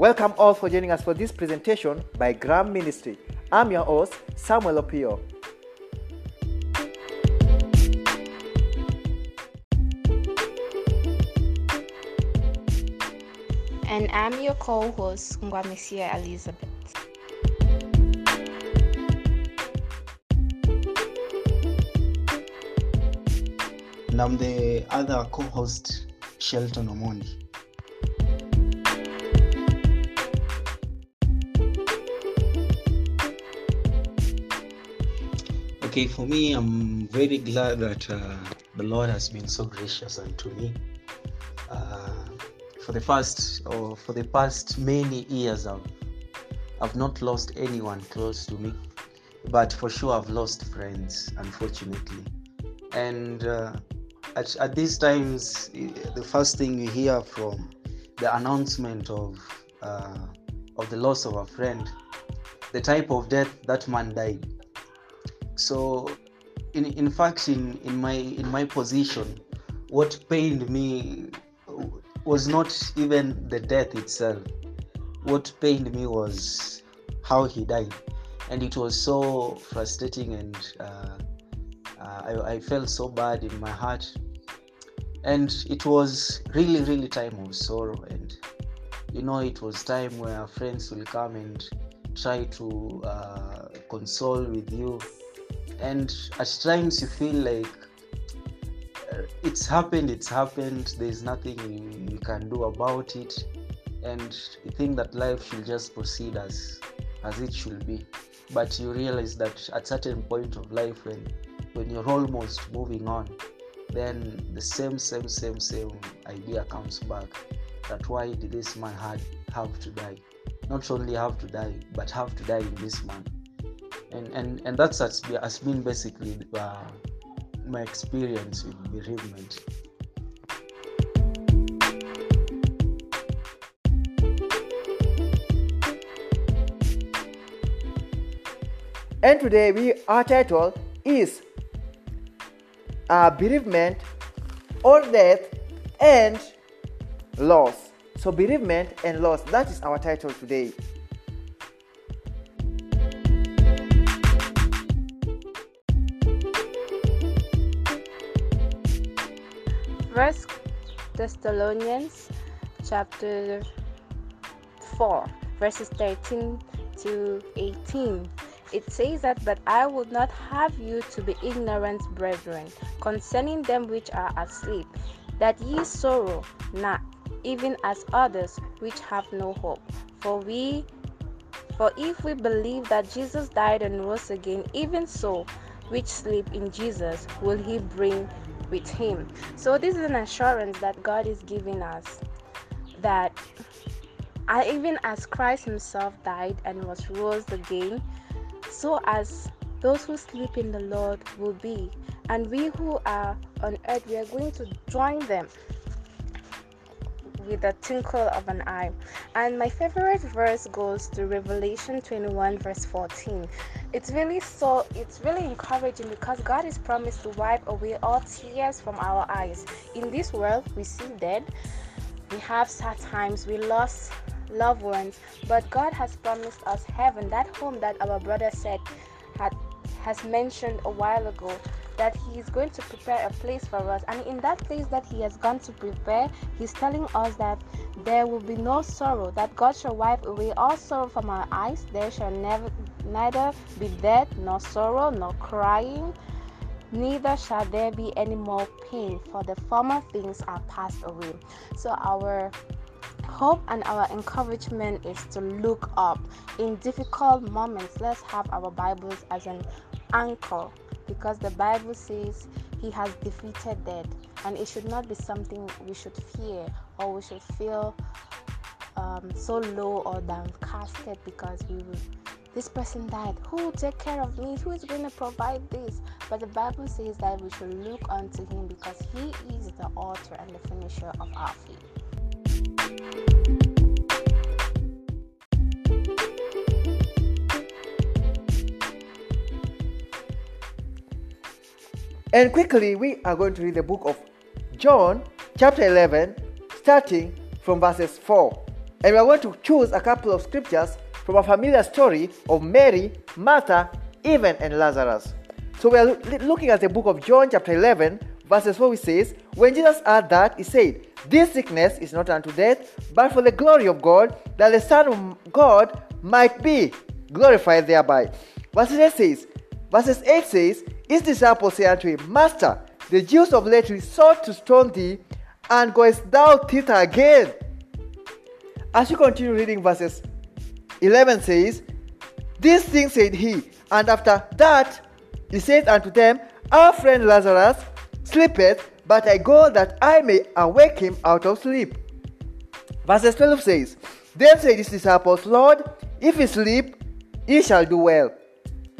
Welcome all for joining us for this presentation by Graham Ministry. I'm your host, Samuel Opio. And I'm your co host, Ngwamisia Elizabeth. And I'm the other co host, Shelton Omondi. Okay, for me, I'm very glad that uh, the Lord has been so gracious unto me. Uh, for the first or for the past many years, I've I've not lost anyone close to me, but for sure I've lost friends, unfortunately. And uh, at, at these times, the first thing you hear from the announcement of uh, of the loss of a friend, the type of death that man died. So, in in fact, in in my in my position, what pained me was not even the death itself. What pained me was how he died, and it was so frustrating, and uh, uh, I, I felt so bad in my heart. And it was really, really time of sorrow, and you know, it was time where friends will come and try to uh, console with you, and at times you feel like uh, it's happened it's happened there's nothing you, you, can do about it. And you think that life should just proceed as as it should be. But you realize that at certain point of life when when you're almost moving on then the same same same same idea comes back. That why did this man had have to die? Not only have to die but have to die in this man and and and that's has has been basically uh, my experience with bereavement. And today we our title is uh, bereavement or death and loss. So bereavement and loss that is our title today. First Thessalonians chapter 4 verses 13 to 18 it says that but i would not have you to be ignorant brethren concerning them which are asleep that ye sorrow not even as others which have no hope. For we for if we believe that jesus died and rose again even so which sleep in jesus will he bring with him. So this is an assurance that God is giving us that I, even as Christ himself died and was rose again, so as those who sleep in the Lord will be. And we who are on earth, we are going to join them with a twinkle of an eye. And my favorite verse goes to Revelation 21, verse 14. It's really so, it's really encouraging because God is promised to wipe away all tears from our eyes. In this world, we see dead, we have sad times, we lost loved ones, but God has promised us heaven, that home that our brother said had has mentioned a while ago that he is going to prepare a place for us and in that place that he has gone to prepare he's telling us that there will be no sorrow that god shall wipe away all sorrow from our eyes there shall never neither be death nor sorrow nor crying neither shall there be any more pain for the former things are passed away so our hope and our encouragement is to look up in difficult moments let's have our bibles as an anchor because the Bible says he has defeated death, and it should not be something we should fear or we should feel um, so low or downcasted because we will. This person died. Who will take care of me? Who is going to provide this? But the Bible says that we should look unto Him because He is the author and the finisher of our faith. And quickly, we are going to read the book of John, chapter 11, starting from verses 4. And we are going to choose a couple of scriptures from a familiar story of Mary, Martha, even and Lazarus. So we are looking at the book of John, chapter 11, verses 4, which says, When Jesus heard that, he said, This sickness is not unto death, but for the glory of God, that the Son of God might be glorified thereby. Verses 8 says, Verses 8 says, His disciples say unto him, Master, the Jews of lately sought to stone thee, and goest thou thither again? As you continue reading verses 11 says, These things said he, and after that he said unto them, Our friend Lazarus sleepeth, but I go that I may awake him out of sleep. Verses 12 says, Then said his disciples, Lord, if he sleep, he shall do well.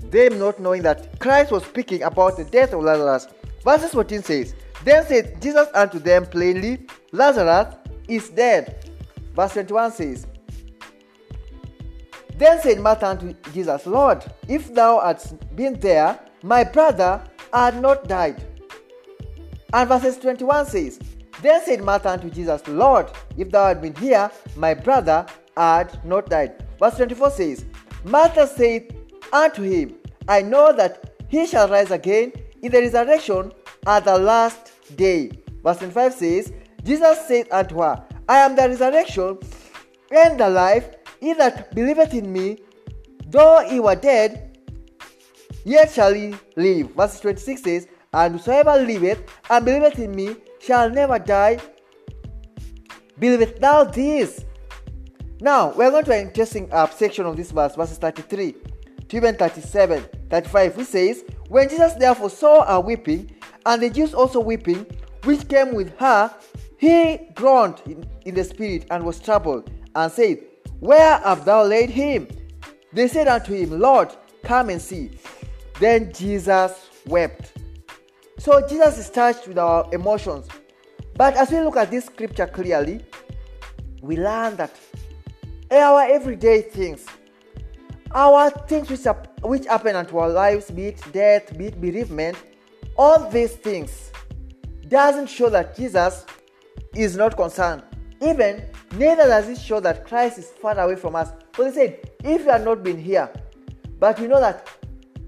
Them not knowing that Christ was speaking about the death of Lazarus. Verses 14 says, Then said Jesus unto them plainly, Lazarus is dead. Verse 21 says, Then said Martha unto Jesus, Lord, if thou hadst been there, my brother had not died. And verses 21 says, Then said Martha unto Jesus, Lord, if thou had been here, my brother had not died. Verse 24 says, Martha said unto him, I know that he shall rise again in the resurrection at the last day. Verse 25 says, Jesus said unto her, I am the resurrection and the life. He that believeth in me, though he were dead, yet shall he live. Verse 26 says, And whosoever liveth and believeth in me shall never die. Believeth thou this? Now, we're going to an interesting uh, section of this verse, verses 33 to even 37, 35, which says, When Jesus therefore saw her weeping, and the Jews also weeping, which came with her, he groaned in, in the spirit and was troubled, and said, Where have thou laid him? They said unto him, Lord, come and see. Then Jesus wept. So Jesus is touched with our emotions. But as we look at this scripture clearly, we learn that our everyday things, our things which, which happen unto our lives, be it death, be it bereavement, all these things doesn't show that Jesus is not concerned. Even neither does it show that Christ is far away from us. So they said, if you had not been here, but we know that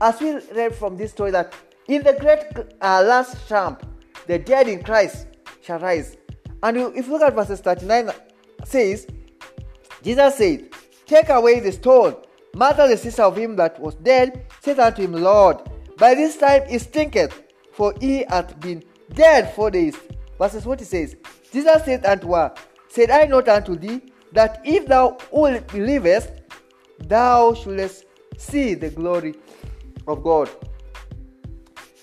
as we read from this story that in the great uh, last trump, the dead in Christ shall rise. And if you look at verses 39, says, Jesus said, Take away the stone. Martha, the sister of him that was dead, said unto him, Lord, by this time he stinketh, for he hath been dead four days. Verses what he says. Jesus said unto her, Said I not unto thee, that if thou wilt believest, thou shouldest see the glory of God.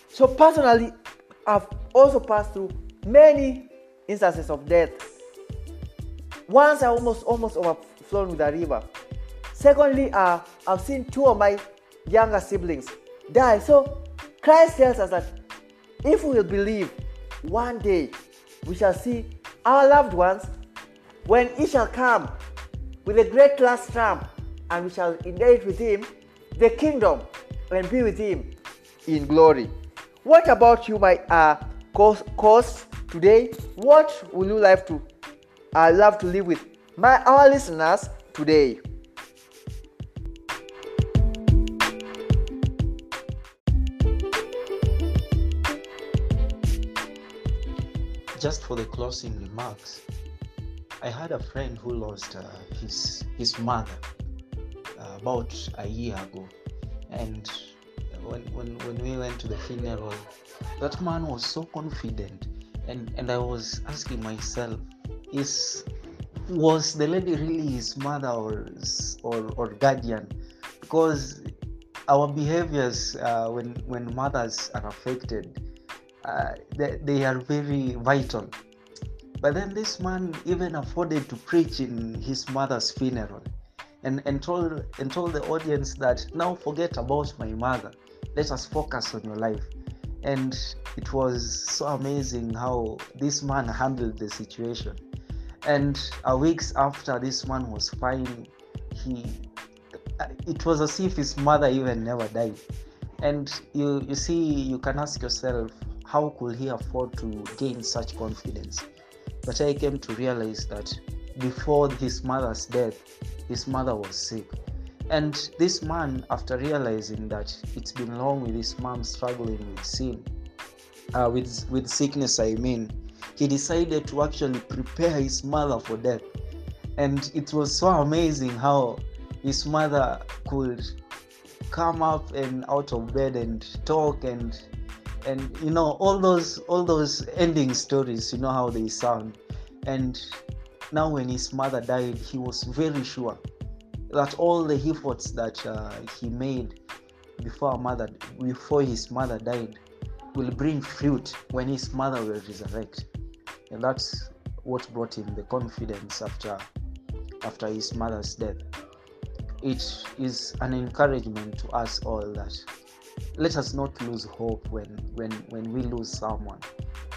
So personally, I've also passed through many instances of death. Once I almost almost overflown with a river. Secondly, uh, I've seen two of my younger siblings die. So Christ tells us that if we will believe, one day we shall see our loved ones when he shall come with a great last trump, and we shall inherit with him the kingdom and be with him in glory. What about you, my uh, course today? What will you like to uh, love to live with my our listeners today? Just for the closing remarks, I had a friend who lost uh, his his mother uh, about a year ago, and when, when when we went to the funeral, that man was so confident, and and I was asking myself, is was the lady really his mother or or, or guardian? Because our behaviors uh, when when mothers are affected, uh, they, they are very vital. But then this man even afforded to preach in his mother's funeral and, and told and told the audience that now forget about my mother. Let us focus on your life. And it was so amazing how this man handled the situation. And a weeks after this man was fine, he uh, it was as if his mother even never died. And you you see you can ask yourself how could he afford to gain such confidence? But I came to realize that before his mother's death, his mother was sick. And this man, after realizing that it's been long with his mom struggling with sin, uh, with, with sickness, I mean, he decided to actually prepare his mother for death. And it was so amazing how his mother could come up and out of bed and talk and and you know all those all those ending stories you know how they sound. And now when his mother died he was very sure that all the efforts that uh, he made before mother before his mother died will bring fruit when his mother will resurrect. And that's what brought him the confidence after after his mother's death. It is an encouragement to us all that let us not lose hope when when when we lose someone.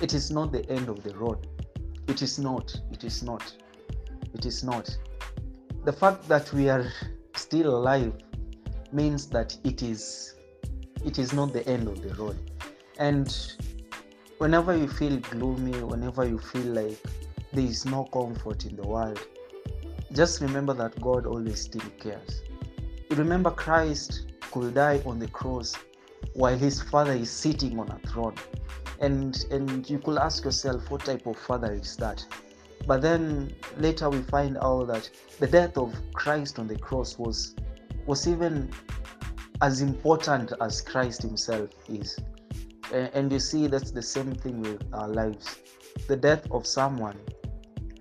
It is not the end of the road. It is not it is not it is not. The fact that we are still alive means that it is it is not the end of the road. And whenever you feel gloomy whenever you feel like there is no comfort in the world just remember that god always still cares. Remember christ could die on the cross while his father is sitting on a throne. And and you could ask yourself what type of father is that? But then later we find out that the death of christ on the cross was was even as important as christ himself is. And you see that's the same thing with our lives. The death of someone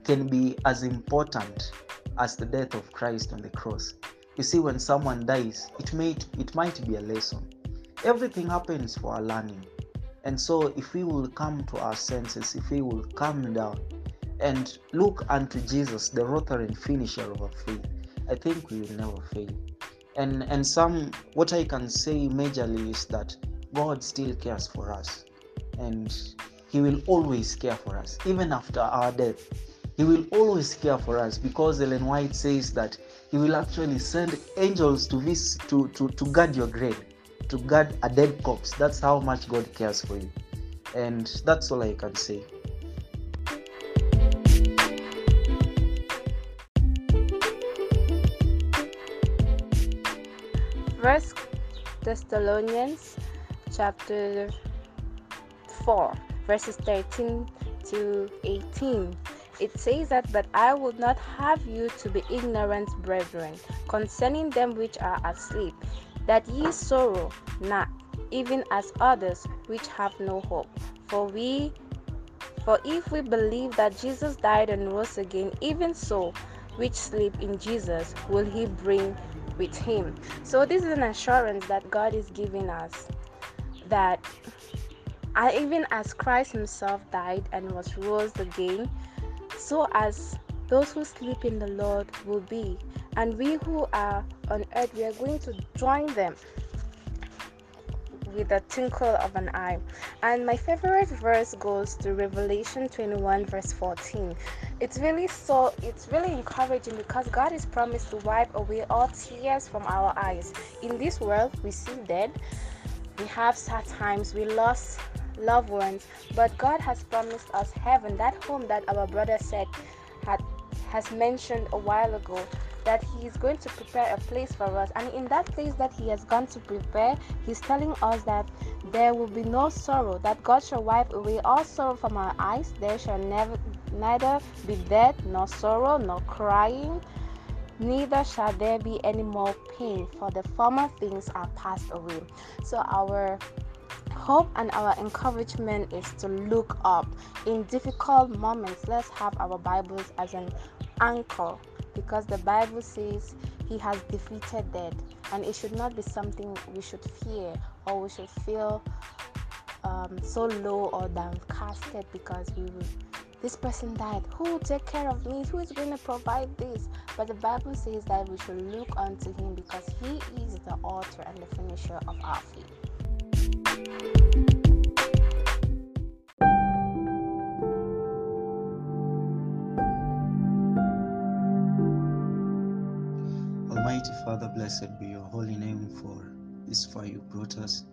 can be as important as the death of christ on the cross. You see when someone dies it may it might be a lesson everything happens for our learning. And so if we will come to our senses if we will calm down and look unto jesus the author and finisher of our faith i think we will never fail. And and some what i can say majorly is that god still cares for us. And he will always care for us. Even after our death he will always care for us because ellen white says that he will actually send angels to this to, to, to guard your grave to guard a dead corpse. That's how much god cares for you. And that's all i can say. First Thessalonians chapter 4 verses 13 to 18 it says that but i would not have you to be ignorant brethren concerning them which are asleep that ye sorrow not even as others which have no hope. For we for if we believe that jesus died and rose again even so which sleep in jesus will he bring with him? So this is an assurance that god is giving us that I, even as christ himself died and was rose again so as those who sleep in the Lord will be. And we who are on earth, we are going to join them with a twinkle of an eye. And my favorite verse goes to Revelation 21, verse 14. It's really so, it's really encouraging because God is promised to wipe away all tears from our eyes. In this world, we see dead, we have sad times, we lost loved ones, but God has promised us heaven, that home that our brother said had has mentioned a while ago that he is going to prepare a place for us. And in that place that he has gone to prepare he's telling us that there will be no sorrow that god shall wipe away all sorrow from our eyes. There shall never neither be death nor sorrow nor crying neither shall there be any more pain for the former things are passed away. So our hope and our encouragement is to look up. In difficult moments let's have our bibles as an anchor because the bible says he has defeated death and it should not be something we should fear or we should feel um, so low or downcasted because we will this person died. Who will take care of me? Who is going to provide this? But the bible says that we should look unto him because he is the author and the finisher of our faith far you brought us,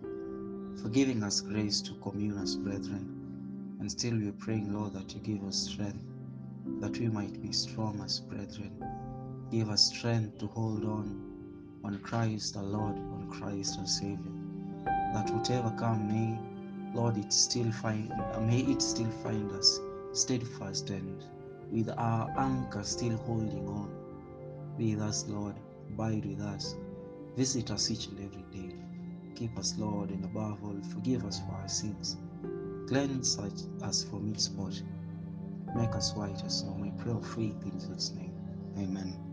for giving us grace to commune as brethren. And still we're praying, Lord, that you give us strength that we might be strong as brethren. Give us strength to hold on on Christ our Lord, on Christ our Savior. That whatever come may, Lord, it still find may it still find us steadfast and with our anchor still holding on. Be with us, Lord. Abide with us. Visit us each and every day. Keep us, Lord, and above all, forgive us for our sins. Cleanse us from each spot. Make us white as snow. We pray of faith in Jesus' name. Amen.